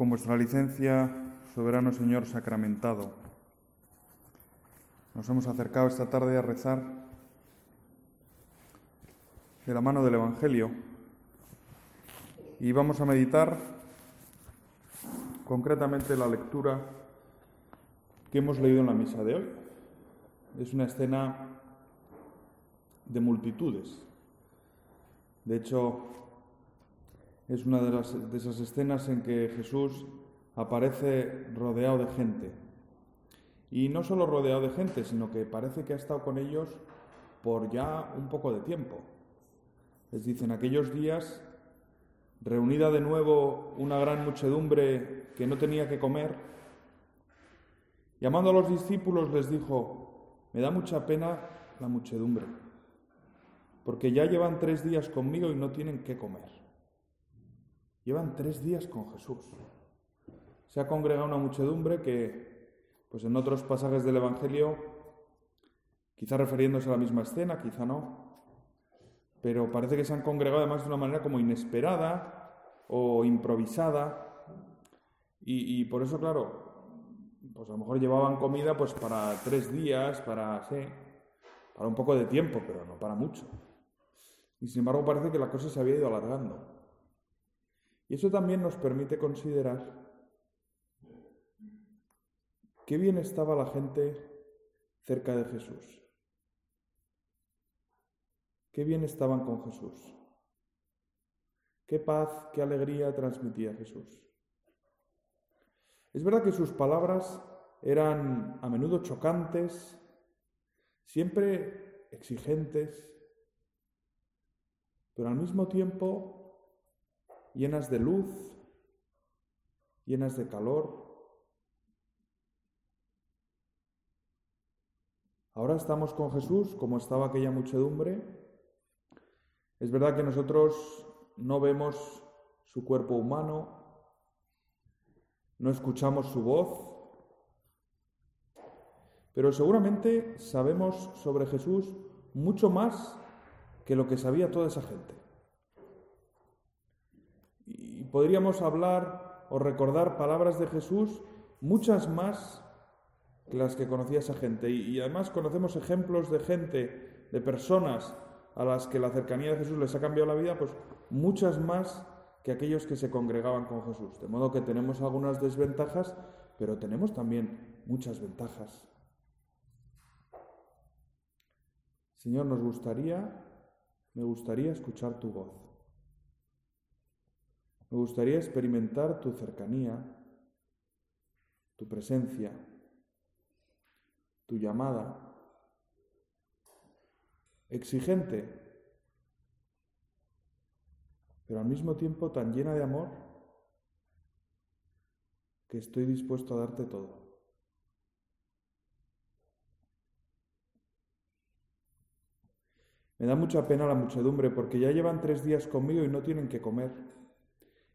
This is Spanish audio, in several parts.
Con vuestra licencia, soberano Señor sacramentado, nos hemos acercado esta tarde a rezar de la mano del Evangelio y vamos a meditar concretamente la lectura que hemos leído en la misa de hoy. Es una escena de multitudes. De hecho, es una de, esas escenas en que Jesús aparece rodeado de gente. Y no solo rodeado de gente, sino que parece que ha estado con ellos por ya un poco de tiempo. Les dicen, aquellos días, reunida de nuevo una gran muchedumbre que no tenía que comer, llamando a los discípulos les dijo, me da mucha pena la muchedumbre, porque ya llevan tres días conmigo y no tienen que comer. Llevan tres días con Jesús. Se ha congregado una muchedumbre que, pues en otros pasajes del Evangelio, quizá refiriéndose a la misma escena, quizá no, pero parece que se han congregado además de una manera como inesperada o improvisada. Y, por eso, claro, pues a lo mejor llevaban comida pues para tres días, para, sí, para un poco de tiempo, pero no para mucho. Y sin embargo parece que la cosa se había ido alargando. Y eso también nos permite considerar qué bien estaba la gente cerca de Jesús. Qué bien estaban con Jesús. Qué paz, qué alegría transmitía Jesús. Es verdad que sus palabras eran a menudo chocantes, siempre exigentes, pero al mismo tiempo llenas de luz, llenas de calor. Ahora estamos con Jesús como estaba aquella muchedumbre. Es verdad que nosotros no vemos su cuerpo humano, no escuchamos su voz, pero seguramente sabemos sobre Jesús mucho más que lo que sabía toda esa gente podríamos hablar o recordar palabras de Jesús, muchas más que las que conocía esa gente. Y, además conocemos ejemplos de gente, de personas a las que la cercanía de Jesús les ha cambiado la vida, pues muchas más que aquellos que se congregaban con Jesús. De modo que tenemos algunas desventajas, pero tenemos también muchas ventajas. Señor, nos gustaría, me gustaría escuchar tu voz. Me gustaría experimentar tu cercanía, tu presencia, tu llamada, exigente, pero al mismo tiempo tan llena de amor que estoy dispuesto a darte todo. Me da mucha pena la muchedumbre porque ya llevan tres días conmigo y no tienen que comer.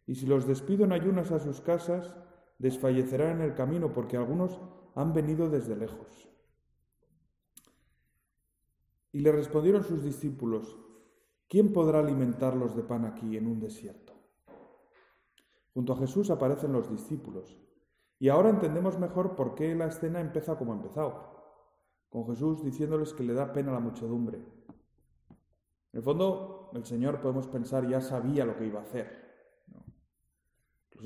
Y si los despido en ayunas a sus casas, desfallecerán en el camino, porque algunos han venido desde lejos. Y le respondieron sus discípulos, ¿quién podrá alimentarlos de pan aquí en un desierto? Junto a Jesús aparecen los discípulos. Y ahora entendemos mejor por qué la escena empieza como ha empezado, con Jesús diciéndoles que le da pena la muchedumbre. En el fondo, el Señor, podemos pensar, ya sabía lo que iba a hacer.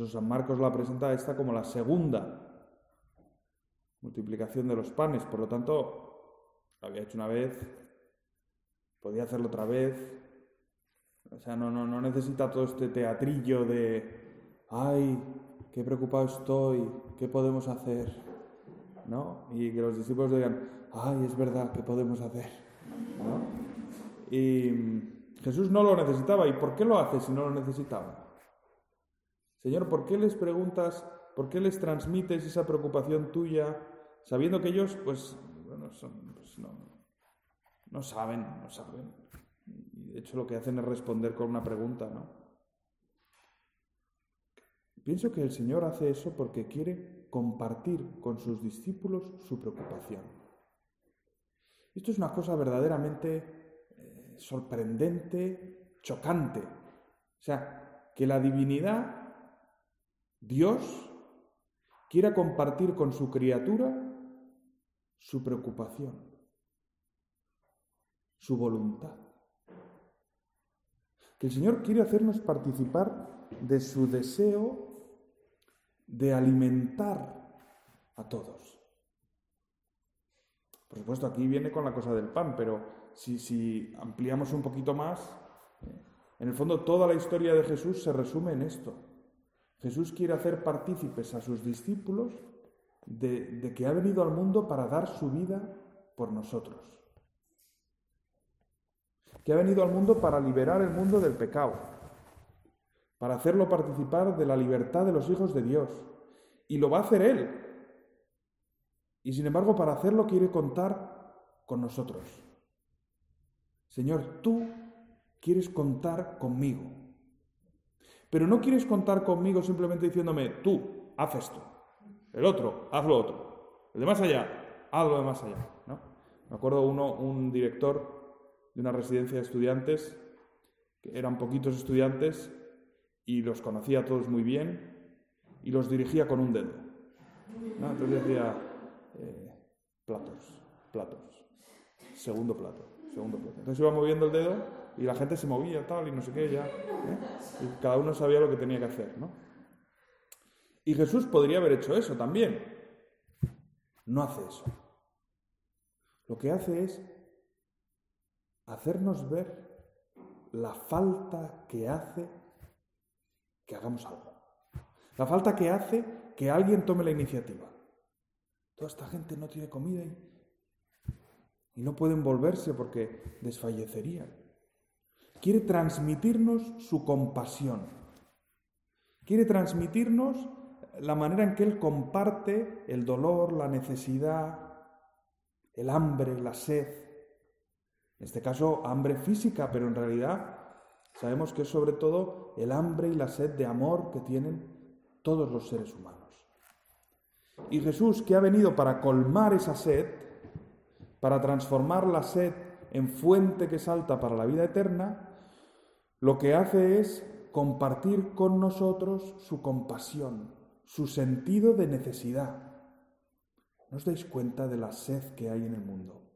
San Marcos la presenta esta como la segunda multiplicación de los panes. Por lo tanto, lo había hecho una vez, podía hacerlo otra vez. O sea, no, no, no necesita todo este teatrillo de, ay, qué preocupado estoy, qué podemos hacer. ¿No? Y que los discípulos digan, ay, es verdad, ¿qué podemos hacer? Y Jesús no lo necesitaba. ¿Y por qué lo hace si no lo necesitaba? Señor, ¿por qué les preguntas, por qué les transmites esa preocupación tuya, sabiendo que ellos, pues, bueno, pues no, no saben, no saben. Y de hecho lo que hacen es responder con una pregunta, ¿no? Pienso que el Señor hace eso porque quiere compartir con sus discípulos su preocupación. Esto es una cosa verdaderamente eh, sorprendente, chocante. O sea, que la divinidad Dios quiera compartir con su criatura su preocupación, su voluntad. Que el Señor quiere hacernos participar de su deseo de alimentar a todos. Por supuesto, aquí viene con la cosa del pan, pero si, ampliamos un poquito más, en el fondo toda la historia de Jesús se resume en esto. Jesús quiere hacer partícipes a sus discípulos de, que ha venido al mundo para dar su vida por nosotros. Que ha venido al mundo para liberar el mundo del pecado, para hacerlo participar de la libertad de los hijos de Dios. Y lo va a hacer Él. Y sin embargo, para hacerlo quiere contar con nosotros. Señor, tú quieres contar conmigo. Pero no quieres contar conmigo simplemente diciéndome, tú, haz esto. El otro, haz lo otro. El de más allá, haz lo de más allá. ¿no? Me acuerdo uno, un director de una residencia de estudiantes, que eran poquitos estudiantes, y los conocía a todos muy bien, y los dirigía con un dedo. Entonces decía, eh, platos, platos, segundo plato, segundo plato. Entonces iba moviendo el dedo y la gente se movía tal y no sé qué ya. ¿eh? Y cada uno sabía lo que tenía que hacer, ¿no? Y Jesús podría haber hecho eso también. No hace eso. Lo que hace es hacernos ver la falta que hace que hagamos algo. La falta que hace que alguien tome la iniciativa. Toda esta gente no tiene comida y, y no pueden volverse porque desfallecerían. Quiere transmitirnos su compasión. Quiere transmitirnos la manera en que Él comparte el dolor, la necesidad, el hambre, la sed. En este caso, hambre física, pero en realidad sabemos que es sobre todo el hambre y la sed de amor que tienen todos los seres humanos. Y Jesús, que ha venido para colmar esa sed, para transformar la sed en fuente que salta para la vida eterna, lo que hace es compartir con nosotros su compasión, su sentido de necesidad. ¿No os dais cuenta de la sed que hay en el mundo?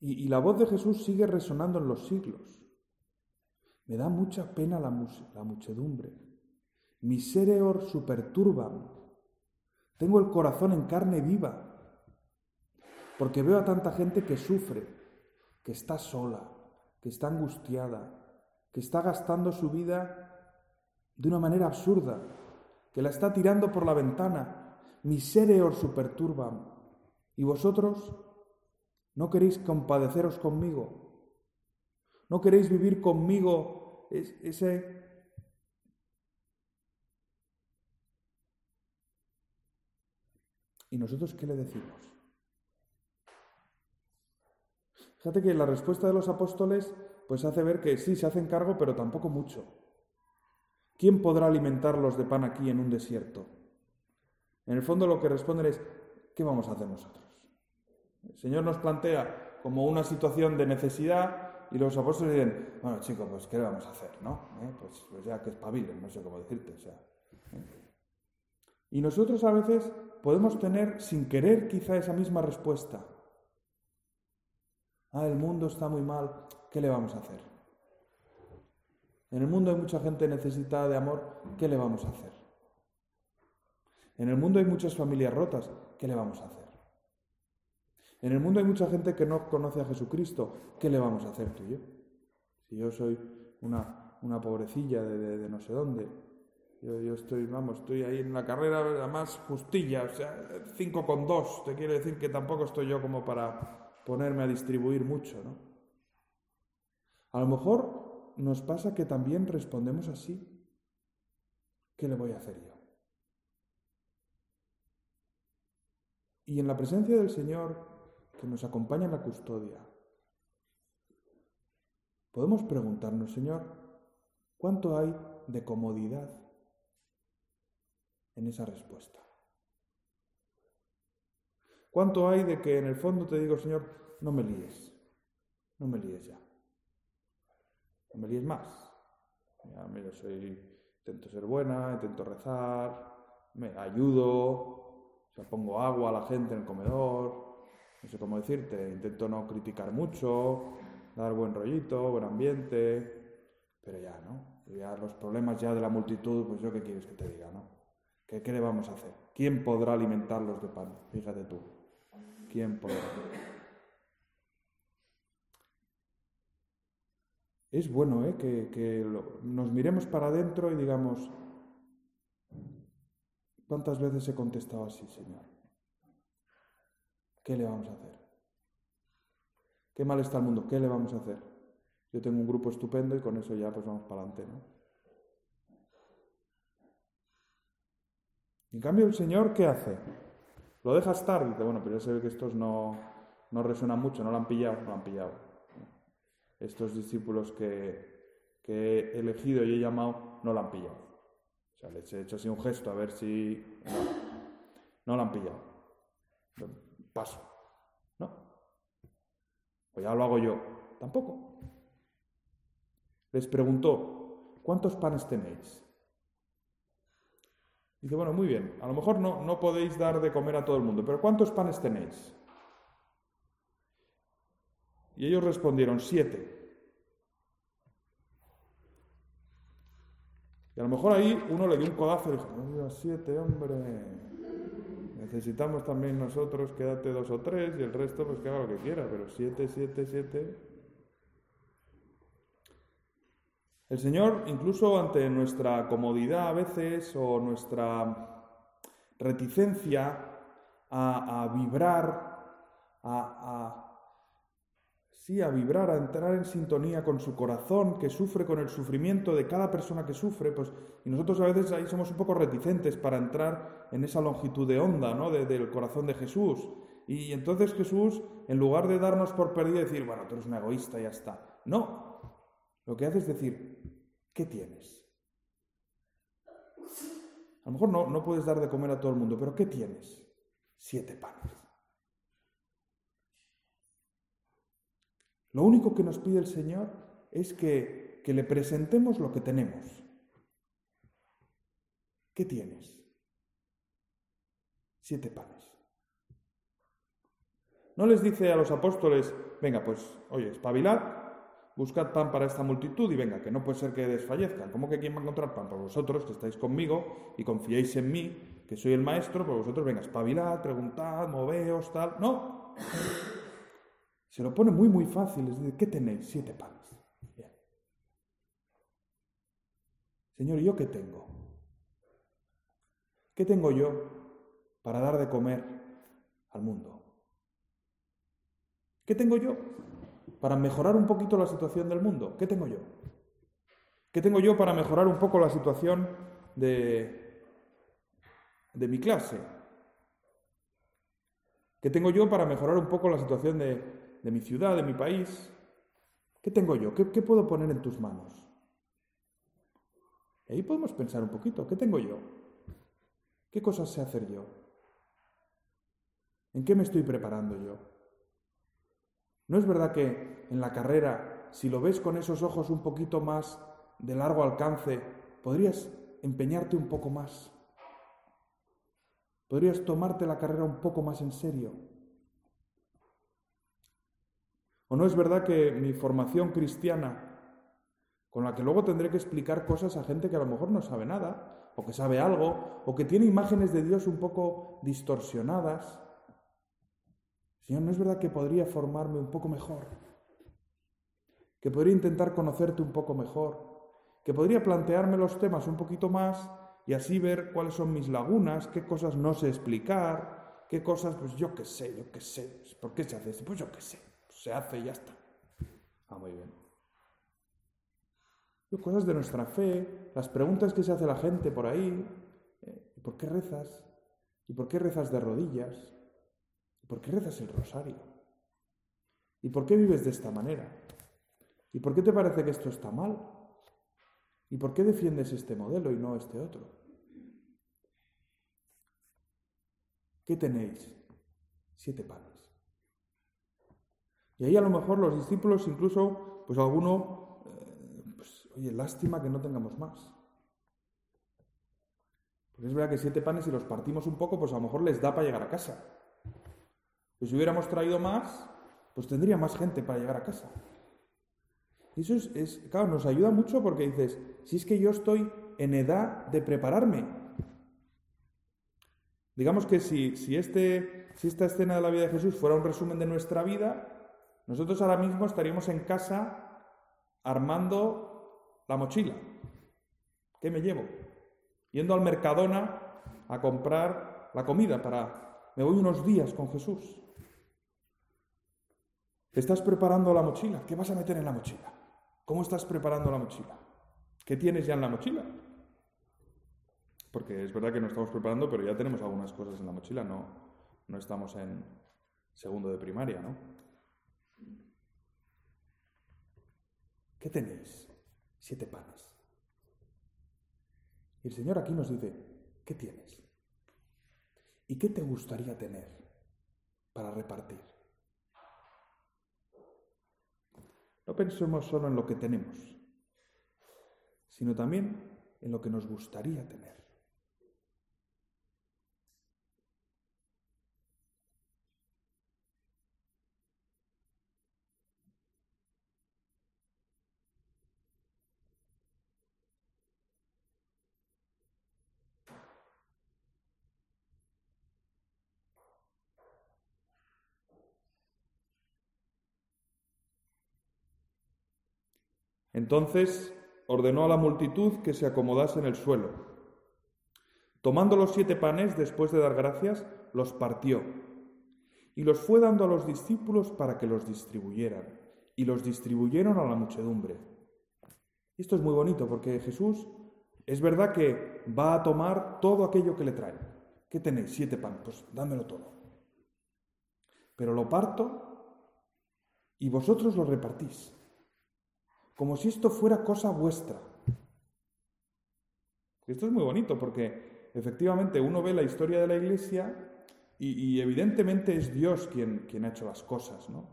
Y, la voz de Jesús sigue resonando en los siglos. Me da mucha pena la, la muchedumbre. Misereor superturban. Tengo el corazón en carne viva, porque veo a tanta gente que sufre, que está sola, que está angustiada, que está gastando su vida de una manera absurda, que la está tirando por la ventana. Misereor superturban. ¿Y vosotros no queréis compadeceros conmigo? ¿No queréis vivir conmigo ese... ¿Y nosotros qué le decimos? Fíjate que la respuesta de los apóstoles pues hace ver que sí, se hacen cargo, pero tampoco mucho. ¿Quién podrá alimentarlos de pan aquí en un desierto? En el fondo lo que responden es, ¿qué vamos a hacer nosotros? El Señor nos plantea como una situación de necesidad y los apóstoles dicen, bueno chicos, pues ¿qué vamos a hacer? ¿no? ¿Eh? Pues, pues, ya que espabilen, no sé cómo decirte. O sea. Y nosotros a veces podemos tener sin querer quizá esa misma respuesta. Ah, el mundo está muy mal, ¿qué le vamos a hacer? En el mundo hay mucha gente necesitada de amor, ¿qué le vamos a hacer? En el mundo hay muchas familias rotas, ¿qué le vamos a hacer? En el mundo hay mucha gente que no conoce a Jesucristo, ¿qué le vamos a hacer tú y yo? Si yo soy una, una pobrecilla de, no sé dónde, yo, yo, estoy, vamos, estoy ahí en la carrera, además justilla, o sea, cinco con dos, te quiero decir que tampoco estoy yo como para ponerme a distribuir mucho, ¿no? A lo mejor nos pasa que también respondemos así. ¿Qué le voy a hacer yo? Y en la presencia del Señor que nos acompaña en la custodia, podemos preguntarnos, Señor, ¿cuánto hay de comodidad en esa respuesta? ¿Cuánto hay de que en el fondo te digo, Señor, no me líes, no me líes ya? no me líes más. yo soy, intento ser buena, intento rezar, me ayudo, pongo agua a la gente en el comedor, no sé cómo decirte, intento no criticar mucho, dar buen rollito, buen ambiente, pero ya, ¿no? Ya los problemas ya de la multitud, pues yo qué quieres que te diga, ¿no? ¿Qué, qué le vamos a hacer? ¿Quién podrá alimentarlos de pan? Fíjate tú. ¿Quién podrá? Es bueno ¿eh? que, nos miremos para adentro y digamos, ¿cuántas veces he contestado así, Señor? ¿Qué le vamos a hacer? Qué mal está el mundo, ¿qué le vamos a hacer? Yo tengo un grupo estupendo y con eso ya pues vamos para adelante, ¿no? En cambio, el Señor, ¿qué hace? Lo deja estar, dice, bueno, pero ya se ve que estos no, no resuenan mucho, no lo han pillado, no lo han pillado. Estos discípulos que, he elegido y he llamado no lo han pillado. O sea, les he hecho así un gesto a ver si... No, no lo han pillado. Paso. ¿No? O ya lo hago yo. Tampoco. Les preguntó, ¿cuántos panes tenéis? Dice, bueno, muy bien, a lo mejor no, no podéis dar de comer a todo el mundo, pero ¿cuántos panes tenéis? Y ellos respondieron, siete. Y a lo mejor ahí uno le dio un codazo y dijo, no siete, hombre. Necesitamos también nosotros, quédate dos o tres y el resto pues que haga lo que quiera, pero siete, siete, siete. El Señor, incluso ante nuestra comodidad a veces o nuestra reticencia a, vibrar, a, sí, a vibrar, a entrar en sintonía con su corazón, que sufre con el sufrimiento de cada persona que sufre, pues, y nosotros a veces ahí somos un poco reticentes para entrar en esa longitud de onda, ¿no? del corazón de Jesús. Y entonces Jesús, en lugar de darnos por perdido y decir, bueno, tú eres un egoísta y ya está. No, lo que hace es decir, ¿qué tienes? A lo mejor no, no puedes dar de comer a todo el mundo, pero ¿qué tienes? Siete panes. Lo único que nos pide el Señor es que, que le presentemos lo que tenemos. ¿Qué tienes? Siete panes. No les dice a los apóstoles, venga, pues, oye, espabilad buscad pan para esta multitud y venga, que no puede ser que desfallezcan. ¿Cómo que quién va a encontrar pan? Por pues vosotros que estáis conmigo y confiáis en mí, que soy el maestro, por pues vosotros venga, espabilad, preguntad, moveos, tal. No. Se lo pone muy, muy fácil. Es decir, ¿qué tenéis? Siete panes. Bien. Señor, ¿yo qué tengo? ¿Qué tengo yo para dar de comer al mundo? ¿Qué tengo yo? Para mejorar un poquito la situación del mundo? ¿Qué tengo yo? ¿Qué tengo yo para mejorar un poco la situación de, de mi clase? ¿Qué tengo yo para mejorar un poco la situación de, mi ciudad, de mi país? ¿Qué tengo yo? ¿Qué, ¿Qué, puedo poner en tus manos? Ahí podemos pensar un poquito. ¿Qué tengo yo? ¿Qué cosas sé hacer yo? ¿En qué me estoy preparando yo? ¿No es verdad que en la carrera, si lo ves con esos ojos un poquito más de largo alcance, podrías empeñarte un poco más? ¿Podrías tomarte la carrera un poco más en serio? ¿O no es verdad que mi formación cristiana, con la que luego tendré que explicar cosas a gente que a lo mejor no sabe nada, o que sabe algo, o que tiene imágenes de Dios un poco distorsionadas, Señor, ¿no es verdad que podría formarme un poco mejor? Que podría intentar conocerte un poco mejor, que podría plantearme los temas un poquito más y así ver cuáles son mis lagunas, qué cosas no sé explicar, qué cosas, pues yo qué sé, yo qué sé. ¿Por qué se hace esto? Pues yo qué sé. se hace y ya está. Ah, muy bien. Cosas de nuestra fe, las preguntas que se hace la gente por ahí. ¿eh? ¿Por qué rezas? ¿Y por qué rezas de rodillas? ¿Por qué rezas el rosario? ¿Y por qué vives de esta manera? ¿Y por qué te parece que esto está mal? ¿Y por qué defiendes este modelo y no este otro? ¿Qué tenéis? Siete panes. Y ahí a lo mejor los discípulos, incluso, pues alguno, eh, pues, oye, lástima que no tengamos más. Porque es verdad que siete panes, si los partimos un poco, pues a lo mejor les da para llegar a casa. Pues si hubiéramos traído más, pues tendría más gente para llegar a casa. Y eso es, claro, nos ayuda mucho porque dices, si es que yo estoy en edad de prepararme. Digamos que si, si, este, si esta escena de la vida de Jesús fuera un resumen de nuestra vida, nosotros ahora mismo estaríamos en casa armando la mochila. ¿Qué me llevo? Yendo al Mercadona a comprar la comida para... Me voy unos días con Jesús. Estás preparando la mochila? ¿Qué vas a meter en la mochila? ¿Cómo estás preparando la mochila? ¿Qué tienes ya en la mochila? Porque es verdad que no estamos preparando, pero ya tenemos algunas cosas en la mochila, no, no estamos en segundo de primaria, ¿no? ¿Qué tenéis? Siete panes. Y el Señor aquí nos dice, ¿qué tienes? ¿Y qué te gustaría tener para repartir? No pensemos solo en lo que tenemos, sino también en lo que nos gustaría tener. Entonces ordenó a la multitud que se acomodase en el suelo. Tomando los siete panes, después de dar gracias, los partió y los fue dando a los discípulos para que los distribuyeran, y los distribuyeron a la muchedumbre. Esto es muy bonito porque Jesús es verdad que va a tomar todo aquello que le traen. ¿Qué tenéis? Siete panes, pues dámelo todo. Pero lo parto y vosotros lo repartís como si esto fuera cosa vuestra. Esto es muy bonito porque efectivamente uno ve la historia de la Iglesia y, evidentemente es Dios quien, quien ha hecho las cosas, ¿no?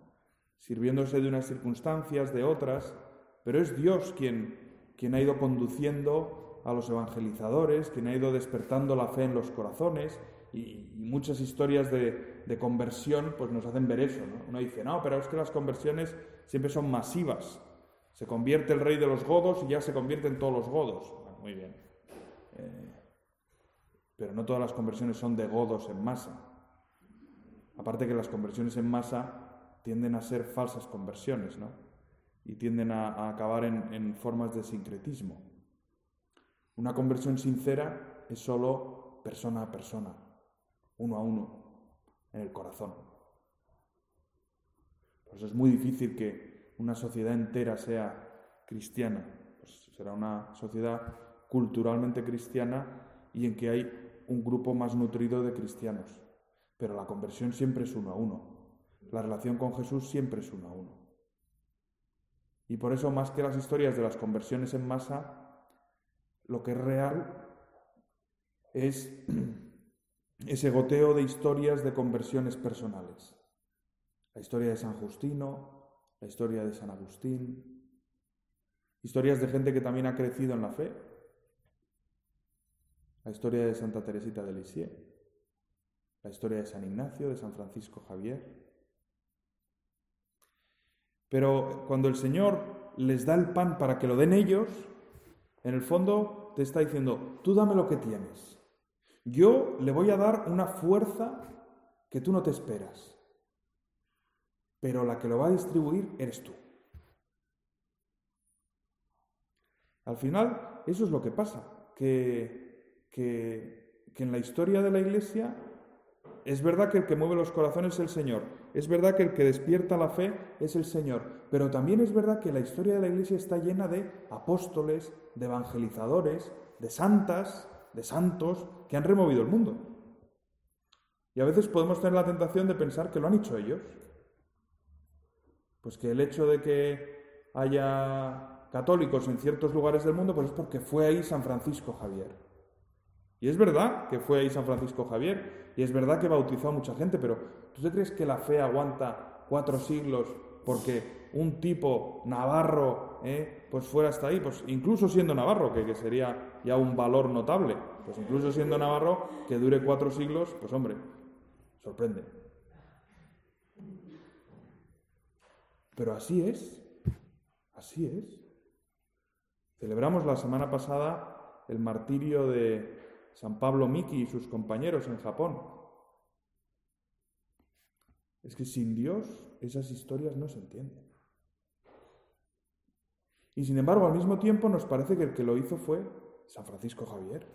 sirviéndose de unas circunstancias, de otras, pero es Dios quien, quien ha ido conduciendo a los evangelizadores, quien ha ido despertando la fe en los corazones y, muchas historias de, de, conversión pues nos hacen ver eso. ¿no? Uno dice, no, pero es que las conversiones siempre son masivas. Se convierte el rey de los godos y ya se convierten todos los godos. muy bien. Eh, pero no todas las conversiones son de godos en masa. Aparte que las conversiones en masa tienden a ser falsas conversiones, ¿no? Y tienden a, acabar en, en formas de sincretismo. Una conversión sincera es solo persona a persona, uno a uno, en el corazón. Por eso es muy difícil que una sociedad entera sea cristiana. Pues será una sociedad culturalmente cristiana y en que hay un grupo más nutrido de cristianos. Pero la conversión siempre es uno a uno. La relación con Jesús siempre es uno a uno. Y por eso, más que las historias de las conversiones en masa, lo que es real es ese goteo de historias de conversiones personales. La historia de San Justino, la historia de San Agustín, historias de gente que también ha crecido en la fe, la historia de Santa Teresita de Lisieux, la historia de San Ignacio, de San Francisco Javier. Pero cuando el Señor les da el pan para que lo den ellos, en el fondo te está diciendo, tú dame lo que tienes. Yo le voy a dar una fuerza que tú no te esperas pero la que lo va a distribuir eres tú. Al final, eso es lo que pasa, que, que, en la historia de la Iglesia es verdad que el que mueve los corazones es el Señor, es verdad que el que despierta la fe es el Señor, pero también es verdad que la historia de la Iglesia está llena de apóstoles, de evangelizadores, de santas, de santos que han removido el mundo. Y a veces podemos tener la tentación de pensar que lo han hecho ellos, pues que el hecho de que haya católicos en ciertos lugares del mundo, pues es porque fue ahí San Francisco Javier. Y es verdad que fue ahí San Francisco Javier, y es verdad que bautizó a mucha gente, pero ¿tú te crees que la fe aguanta cuatro siglos porque un tipo navarro eh, pues fuera hasta ahí, pues incluso siendo navarro, que, que sería ya un valor notable, pues incluso siendo navarro, que dure cuatro siglos, pues hombre, sorprende. Pero así es, así es. Celebramos la semana pasada el martirio de San Pablo Miki y sus compañeros en Japón. Es que sin Dios esas historias no se entienden. Y sin embargo, al mismo tiempo nos parece que el que lo hizo fue San Francisco Javier,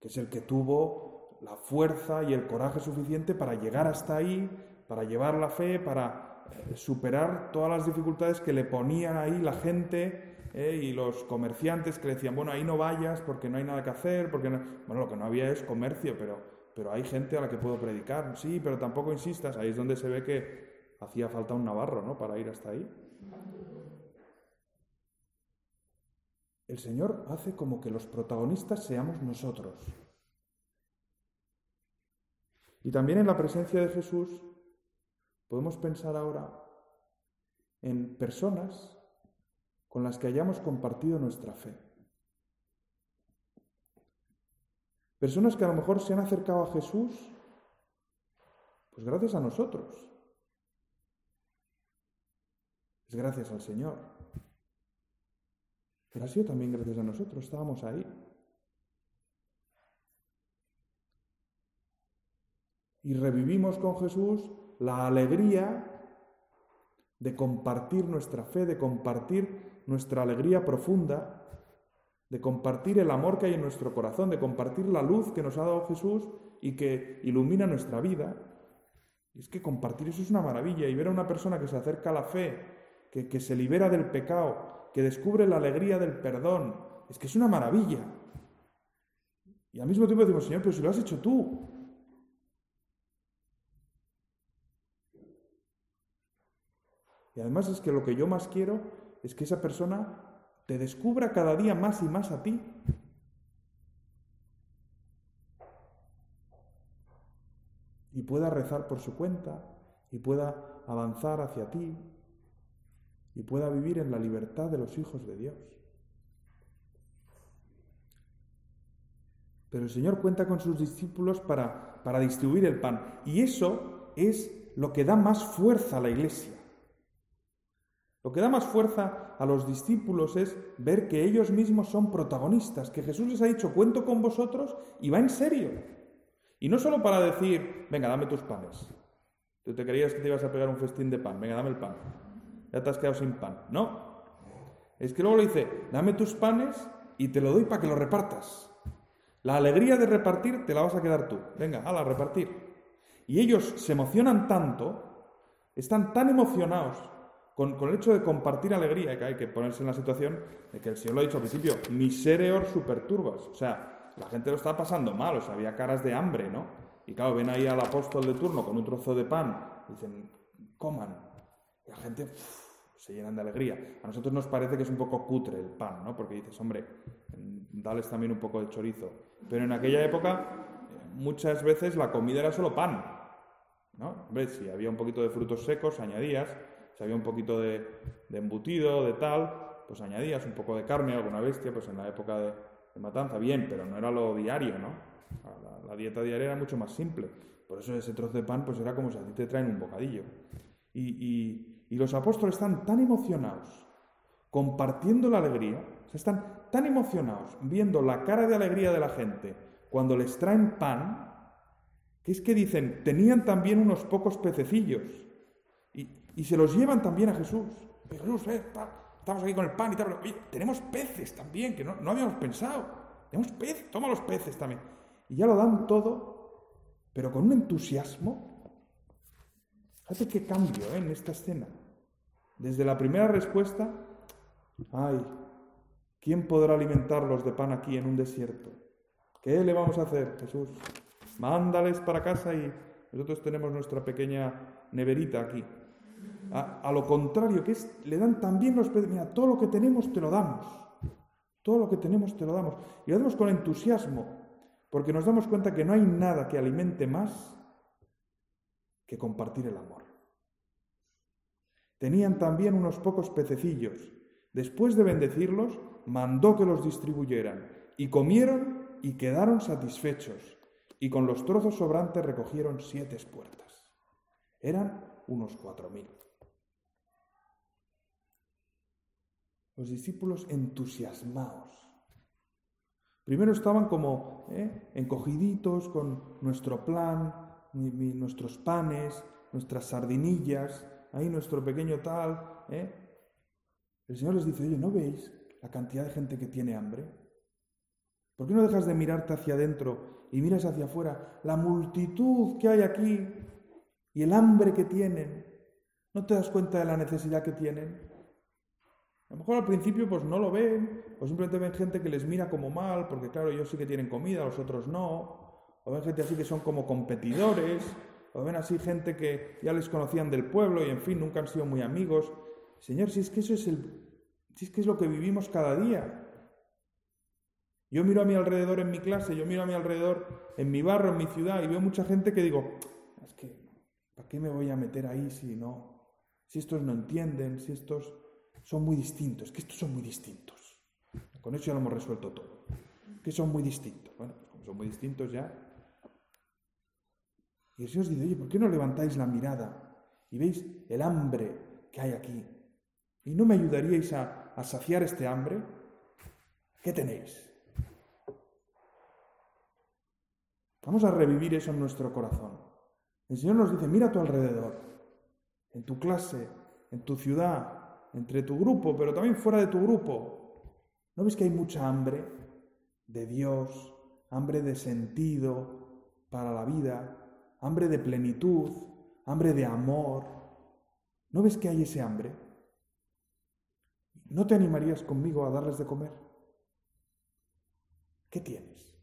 que es el que tuvo la fuerza y el coraje suficiente para llegar hasta ahí, para llevar la fe, para superar todas las dificultades que le ponían ahí la gente eh, y los comerciantes que le decían, bueno, ahí no vayas porque no hay nada que hacer, porque bueno, lo que no había es comercio, pero, pero hay gente a la que puedo predicar, sí, pero tampoco insistas, ahí es donde se ve que hacía falta un navarro, ¿no? Para ir hasta ahí. El Señor hace como que los protagonistas seamos nosotros. Y también en la presencia de Jesús podemos pensar ahora en personas con las que hayamos compartido nuestra fe. Personas que a lo mejor se han acercado a Jesús, pues gracias a nosotros. Es gracias al Señor. Pero ha sido también gracias a nosotros, estábamos ahí. Y revivimos con Jesús la alegría de compartir nuestra fe, de compartir nuestra alegría profunda, de compartir el amor que hay en nuestro corazón, de compartir la luz que nos ha dado Jesús y que ilumina nuestra vida. Y es que compartir eso es una maravilla y ver a una persona que se acerca a la fe, que, que se libera del pecado, que descubre la alegría del perdón. Es que es una maravilla. Y al mismo tiempo decimos, Señor, pero si lo has hecho tú. Y además es que lo que yo más quiero es que esa persona te descubra cada día más y más a ti. Y pueda rezar por su cuenta y pueda avanzar hacia ti y pueda vivir en la libertad de los hijos de Dios. Pero el Señor cuenta con sus discípulos para, para distribuir el pan. Y eso es lo que da más fuerza a la iglesia. Lo que da más fuerza a los discípulos es ver que ellos mismos son protagonistas, que Jesús les ha dicho, cuento con vosotros y va en serio. Y no solo para decir, venga, dame tus panes. Tú te creías que te ibas a pegar un festín de pan, venga, dame el pan ya te has quedado sin pan. No. Es que luego le dice, dame tus panes y te lo doy para que lo repartas. La alegría de repartir te la vas a quedar tú. Venga, a repartir. Y ellos se emocionan tanto, están tan emocionados con, el hecho de compartir alegría, que hay que ponerse en la situación de que el Señor lo ha dicho al principio, misereor superturbas. O sea, la gente lo está pasando mal, o sea, había caras de hambre, ¿no? Y claro, ven ahí al apóstol de turno con un trozo de pan, dicen, coman, la gente se llenan de alegría. A nosotros nos parece que es un poco cutre el pan, ¿no? Porque dices, hombre, dales también un poco de chorizo. Pero en aquella época muchas veces la comida era solo pan, ¿no? Hombre, si había un poquito de frutos secos, añadías. Si había un poquito de, embutido, de tal, pues añadías un poco de carne, alguna bestia, pues en la época de, matanza, bien, pero no era lo diario, ¿no? La, dieta diaria era mucho más simple. Por eso ese trozo de pan, pues era como si a ti te traen un bocadillo. y, y los apóstoles están tan emocionados compartiendo la alegría, están tan emocionados viendo la cara de alegría de la gente cuando les traen pan, que es que dicen, tenían también unos pocos pececillos y, se los llevan también a Jesús. Jesús, eh, estamos aquí con el pan y tal, oye, tenemos peces también, que no, habíamos pensado. Tenemos peces, toma los peces también. Y ya lo dan todo, pero con un entusiasmo Fíjate qué cambio ¿eh? en esta escena. Desde la primera respuesta, ay, ¿quién podrá alimentarlos de pan aquí en un desierto? ¿Qué le vamos a hacer, Jesús? Mándales para casa y nosotros tenemos nuestra pequeña neverita aquí. A, lo contrario, que es, le dan también los mira, todo lo que tenemos te lo damos. Todo lo que tenemos te lo damos. Y lo damos con entusiasmo, porque nos damos cuenta que no hay nada que alimente más que compartir el amor. Tenían también unos pocos pececillos, Después de bendecirlos, mandó que los distribuyeran, y comieron y quedaron satisfechos, y con los trozos sobrantes recogieron siete puertas. Eran unos cuatro mil. Los discípulos entusiasmados. Primero estaban como ¿eh? encogiditos con nuestro plan, nuestros panes, nuestras sardinillas, ahí nuestro pequeño tal. ¿eh? El Señor les dice, oye, ¿no veis la cantidad de gente que tiene hambre? ¿Por qué no dejas de mirarte hacia adentro y miras hacia afuera la multitud que hay aquí y el hambre que tienen? ¿No te das cuenta de la necesidad que tienen? A lo mejor al principio pues no lo ven, o simplemente ven gente que les mira como mal, porque claro, ellos sí que tienen comida, los otros no, o ven gente así que son como competidores, o ven así gente que ya les conocían del pueblo y en fin, nunca han sido muy amigos. Señor, si es que eso es el si es que es lo que vivimos cada día. Yo miro a mi alrededor en mi clase, yo miro a mi alrededor en mi barrio, en mi ciudad, y veo mucha gente que digo, es que, ¿para qué me voy a meter ahí si no? Si estos no entienden, si estos son muy distintos, que estos son muy distintos. Con eso ya lo hemos resuelto todo. Que son muy distintos. Bueno, pues como son muy distintos ya. Y el Señor os dice, oye, ¿por qué no levantáis la mirada y veis el hambre que hay aquí? ¿Y no me ayudaríais a, a saciar este hambre? ¿Qué tenéis? Vamos a revivir eso en nuestro corazón. El Señor nos dice, mira a tu alrededor, en tu clase, en tu ciudad, entre tu grupo, pero también fuera de tu grupo. ¿No ves que hay mucha hambre de Dios, hambre de sentido para la vida, hambre de plenitud, hambre de amor? ¿No ves que hay ese hambre? ¿No te animarías conmigo a darles de comer? ¿Qué tienes?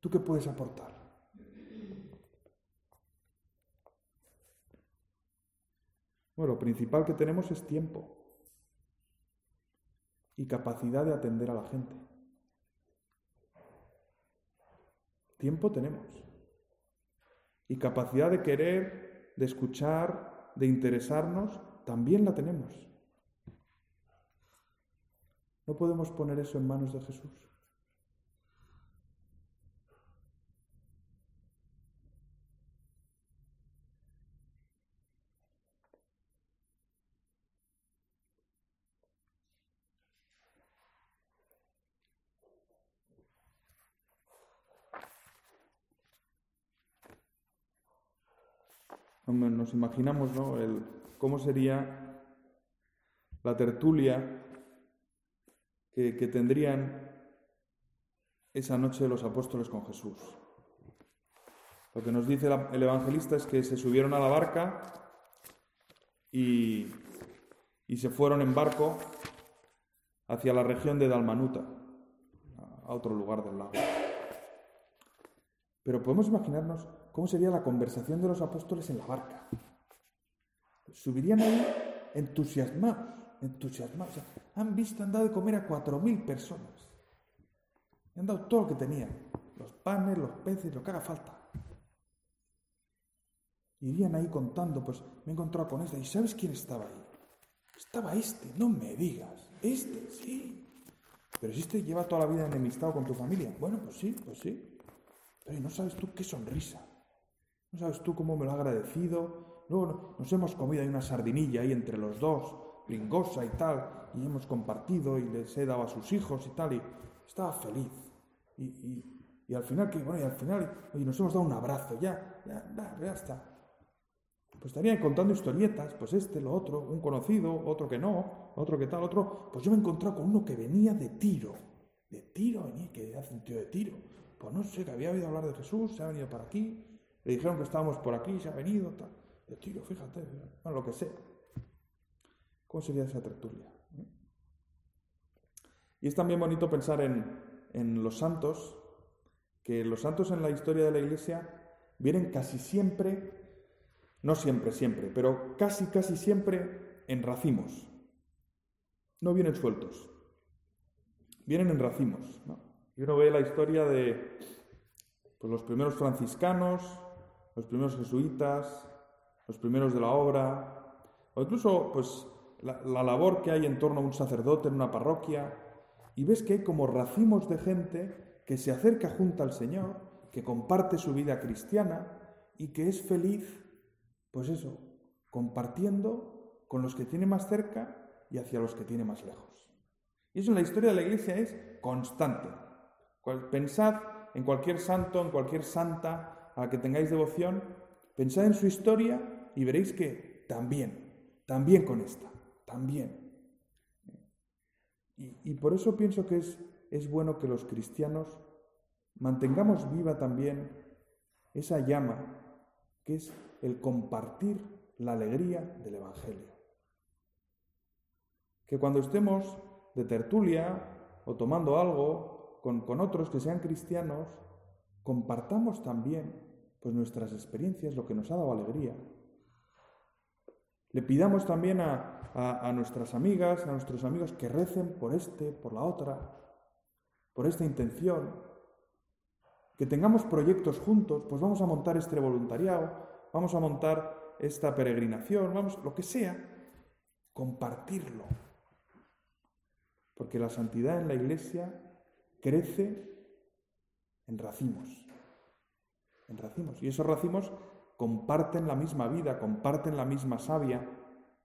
¿Tú qué puedes aportar? Bueno, lo principal que tenemos es tiempo y capacidad de atender a la gente. Tiempo tenemos. Y capacidad de querer, de escuchar, de interesarnos, también la tenemos. No podemos poner eso en manos de Jesús. Nos imaginamos ¿no? El, cómo sería la tertulia que, tendrían esa noche los apóstoles con Jesús. Lo que nos dice el evangelista es que se subieron a la barca y, y se fueron en barco hacia la región de Dalmanuta, a otro lugar del lago. Pero podemos imaginarnos cómo sería la conversación de los apóstoles en la barca. Subirían ahí entusiasmados, entusiasmados. han visto, han dado de comer a cuatro mil personas. han dado todo lo que tenían, los panes, los peces, lo que haga falta. Irían ahí contando, pues me he encontrado con este. ¿Y sabes quién estaba ahí? Estaba este, no me digas. Este, sí. Pero este lleva toda la vida enemistado con tu familia. Bueno, pues sí, pues sí. Pero no sabes tú qué sonrisa. No sabes tú cómo me lo ha agradecido. Luego nos hemos comido ahí una sardinilla ahí entre los dos, pringosa y tal, y hemos compartido y les he dado a sus hijos y tal, y estaba feliz. Y, al final, que bueno, y al final, oye, nos hemos dado un abrazo, ya, ya, ya está. Pues estarían contando historietas, pues este, lo otro, un conocido, otro que no, otro que tal, otro. Pues yo me he encontrado con uno que venía de tiro, de tiro, venía, que hace un tío de tiro. Pues no sé, que había oído hablar de Jesús, se ha venido para aquí, le dijeron que estábamos por aquí, se ha venido, tal. Yo tiro, fíjate, bueno, lo que sé. ¿Cómo sería esa tertulia? Y es también bonito pensar en, en los santos, que los santos en la historia de la Iglesia vienen casi siempre, no siempre, siempre, pero casi, casi siempre en racimos. No vienen sueltos, vienen en racimos. Y uno ve la historia de pues, los primeros franciscanos, los primeros jesuitas, los primeros de la obra, o incluso pues la, la labor que hay en torno a un sacerdote en una parroquia, y ves que hay como racimos de gente que se acerca junto al Señor, que comparte su vida cristiana y que es feliz, pues eso, compartiendo con los que tiene más cerca y hacia los que tiene más lejos. Y eso en la historia de la Iglesia es constante. Pensad en cualquier santo, en cualquier santa a que tengáis devoción, pensad en su historia y veréis que también, también con esta, también. Y, por eso pienso que es, es bueno que los cristianos mantengamos viva también esa llama que es el compartir la alegría del Evangelio. Que cuando estemos de tertulia o tomando algo con, con otros que sean cristianos, compartamos también pues nuestras experiencias, lo que nos ha dado alegría. Le pidamos también a, a, nuestras amigas, a nuestros amigos que recen por este, por la otra, por esta intención, que tengamos proyectos juntos, pues vamos a montar este voluntariado, vamos a montar esta peregrinación, vamos, lo que sea, compartirlo. Porque la santidad en la iglesia crece en racimos, en racimos. Y esos racimos comparten la misma vida, comparten la misma savia,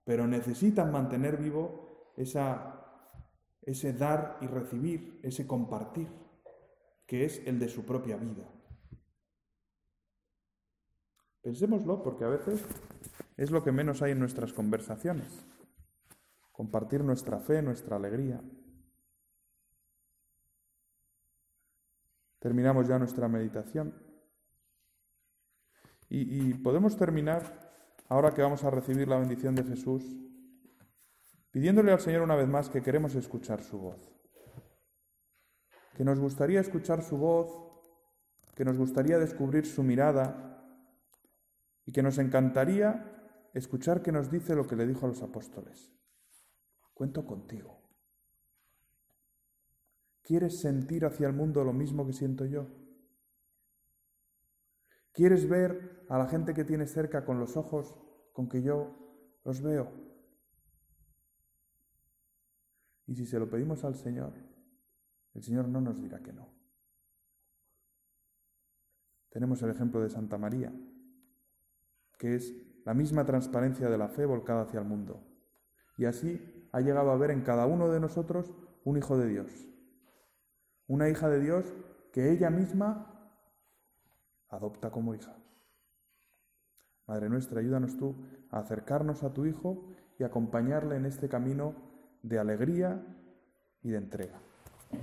pero necesitan mantener vivo esa, ese dar y recibir, ese compartir, que es el de su propia vida. Pensémoslo porque a veces es lo que menos hay en nuestras conversaciones, compartir nuestra fe, nuestra alegría. Terminamos ya nuestra meditación y, podemos terminar ahora que vamos a recibir la bendición de Jesús, pidiéndole al Señor una vez más que queremos escuchar su voz, que nos gustaría escuchar su voz, que nos gustaría descubrir su mirada y que nos encantaría escuchar que nos dice lo que le dijo a los apóstoles. Cuento contigo. ¿Quieres sentir hacia el mundo lo mismo que siento yo? ¿Quieres ver a la gente que tienes cerca con los ojos con que yo los veo? Y si se lo pedimos al Señor, el Señor no nos dirá que no. Tenemos el ejemplo de Santa María, que es la misma transparencia de la fe volcada hacia el mundo. Y así ha llegado a ver en cada uno de nosotros un hijo de Dios, una hija de Dios que ella misma adopta como hija. Madre nuestra, ayúdanos tú a acercarnos a tu Hijo y acompañarle en este camino de alegría y de entrega.